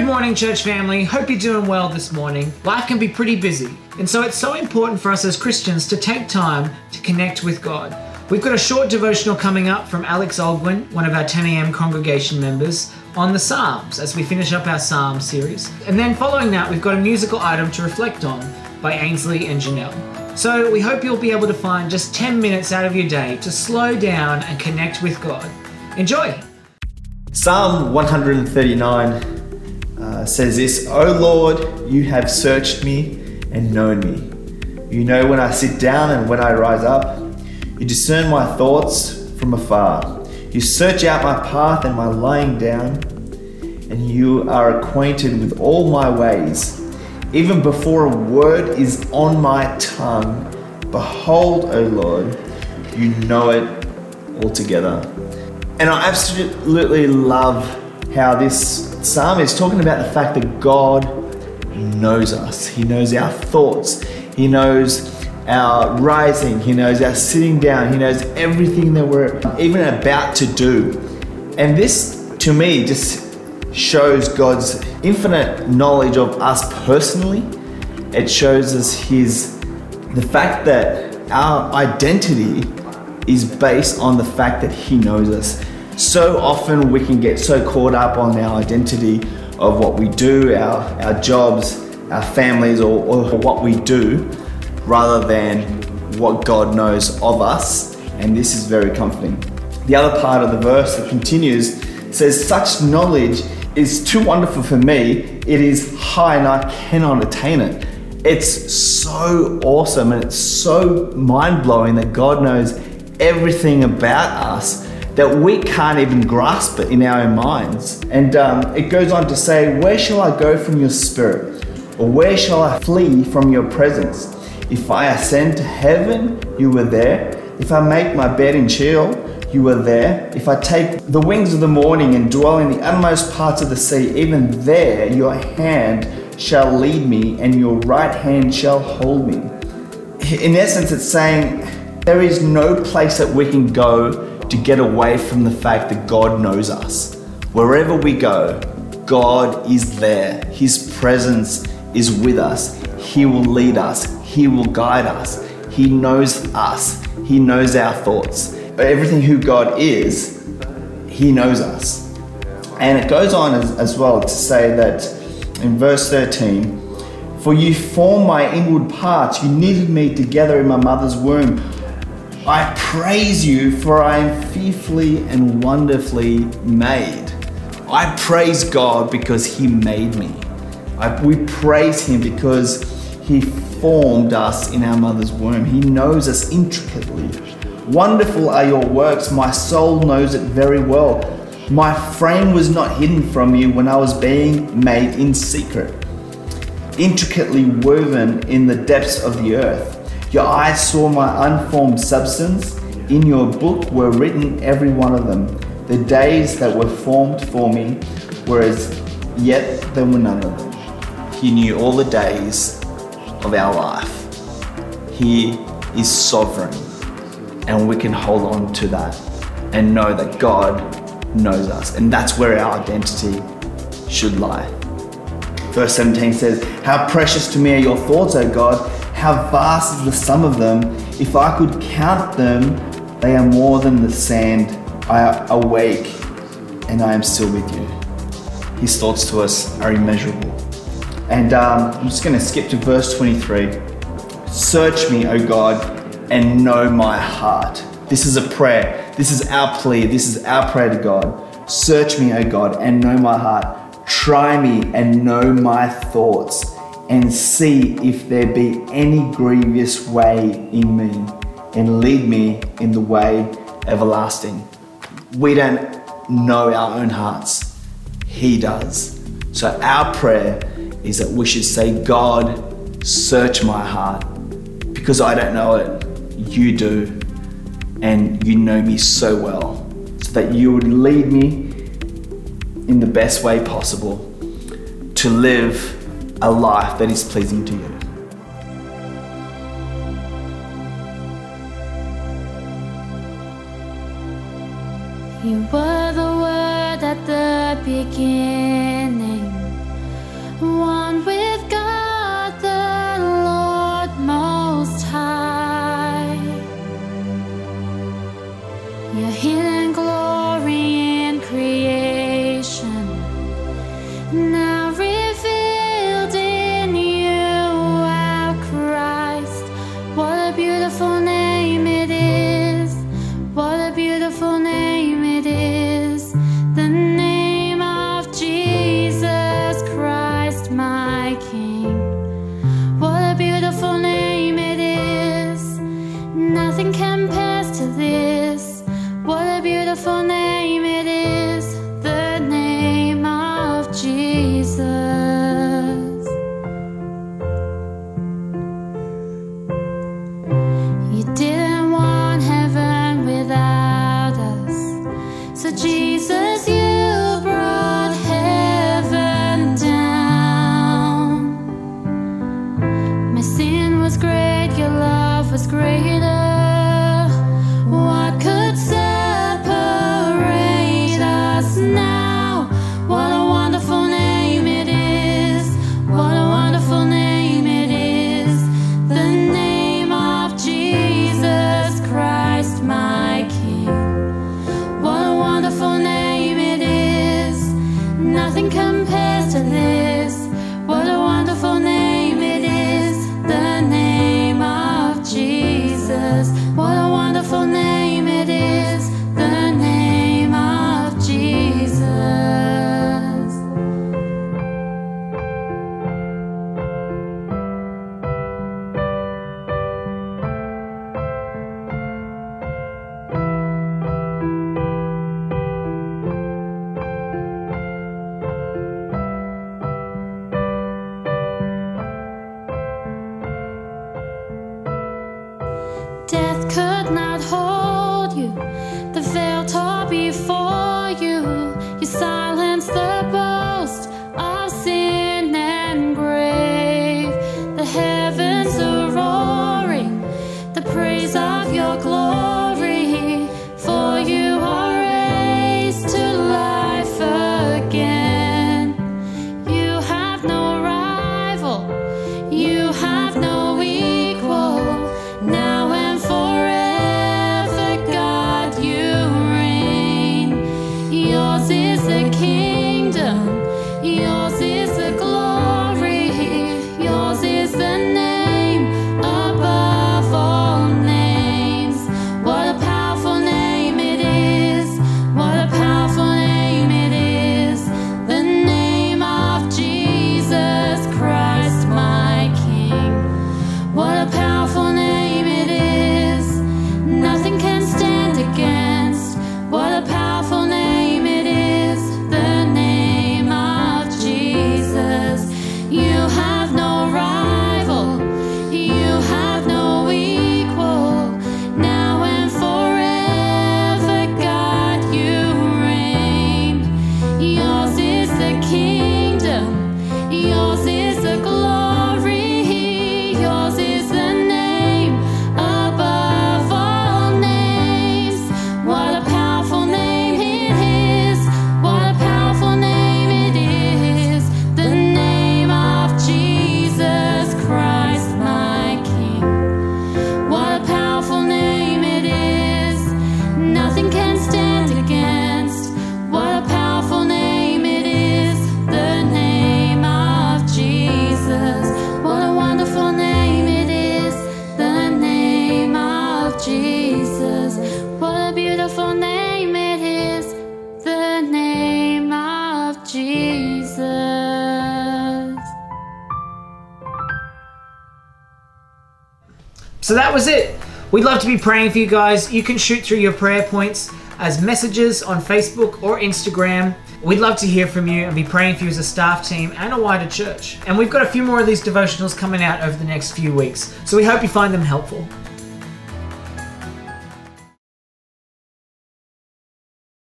Good morning, church family. Hope you're doing well this morning. Life can be pretty busy, and so it's so important for us as Christians to take time to connect with God. We've got a short devotional coming up from Alex Ogwin, one of our 10 a.m. congregation members, on the Psalms as we finish up our Psalm series. And then following that, we've got a musical item to reflect on by Ainsley and Janelle. So we hope you'll be able to find just 10 minutes out of your day to slow down and connect with God. Enjoy! Psalm 139 uh, says this O Lord, you have searched me and known me. You know when I sit down and when I rise up. You discern my thoughts from afar. You search out my path and my lying down, and you are acquainted with all my ways. Even before a word is on my tongue, behold, O Lord, you know it altogether. And I absolutely love how this psalm is talking about the fact that God knows us. He knows our thoughts. He knows our rising, He knows our sitting down, He knows everything that we're even about to do. And this, to me, just shows God's infinite knowledge of us personally. It shows us His, the fact that our identity is based on the fact that He knows us. So often we can get so caught up on our identity of what we do, our, our jobs, our families, or, or what we do rather than what God knows of us, and this is very comforting. The other part of the verse that continues says, Such knowledge is too wonderful for me, it is high and I cannot attain it. It's so awesome and it's so mind blowing that God knows everything about us that we can't even grasp it in our own minds. And um, it goes on to say, Where shall I go from your spirit? Or where shall I flee from your presence? If I ascend to heaven, you were there. If I make my bed in Sheol, you were there. If I take the wings of the morning and dwell in the utmost parts of the sea, even there your hand shall lead me and your right hand shall hold me. In essence, it's saying there is no place that we can go to get away from the fact that God knows us. Wherever we go, God is there. His presence is with us. He will lead us. He will guide us. He knows us. He knows our thoughts. Everything who God is, He knows us. And it goes on as, as well to say that in verse 13, For you formed my inward parts, you knitted me together in my mother's womb. I praise you, for I am fearfully and wonderfully made. I praise God because He made me. I, we praise Him because He formed us in our mother's womb. He knows us intricately. Wonderful are your works. My soul knows it very well. My frame was not hidden from you when I was being made in secret, intricately woven in the depths of the earth. Your eyes saw my unformed substance. In your book were written every one of them. The days that were formed for me, whereas yet there were none of them. He knew all the days of our life. He is sovereign, and we can hold on to that and know that God knows us, and that's where our identity should lie. Verse 17 says, How precious to me are your thoughts, O God! How vast is the sum of them! If I could count them, they are more than the sand. I awake and I am still with you. His thoughts to us are immeasurable. And um, I'm just going to skip to verse 23. Search me, O God, and know my heart. This is a prayer. This is our plea. This is our prayer to God. Search me, O God, and know my heart. Try me and know my thoughts, and see if there be any grievous way in me, and lead me in the way everlasting. We don't know our own hearts, He does. So, our prayer is that we should say, God, search my heart because I don't know it. You do. And you know me so well. So that you would lead me in the best way possible to live a life that is pleasing to you. You were the Word at the beginning, one with God the Lord Most High. Your healing glory. My sin was great, your love was greater. that was it. We'd love to be praying for you guys. You can shoot through your prayer points as messages on Facebook or Instagram. We'd love to hear from you and be praying for you as a staff team and a wider church. And we've got a few more of these devotionals coming out over the next few weeks, so we hope you find them helpful.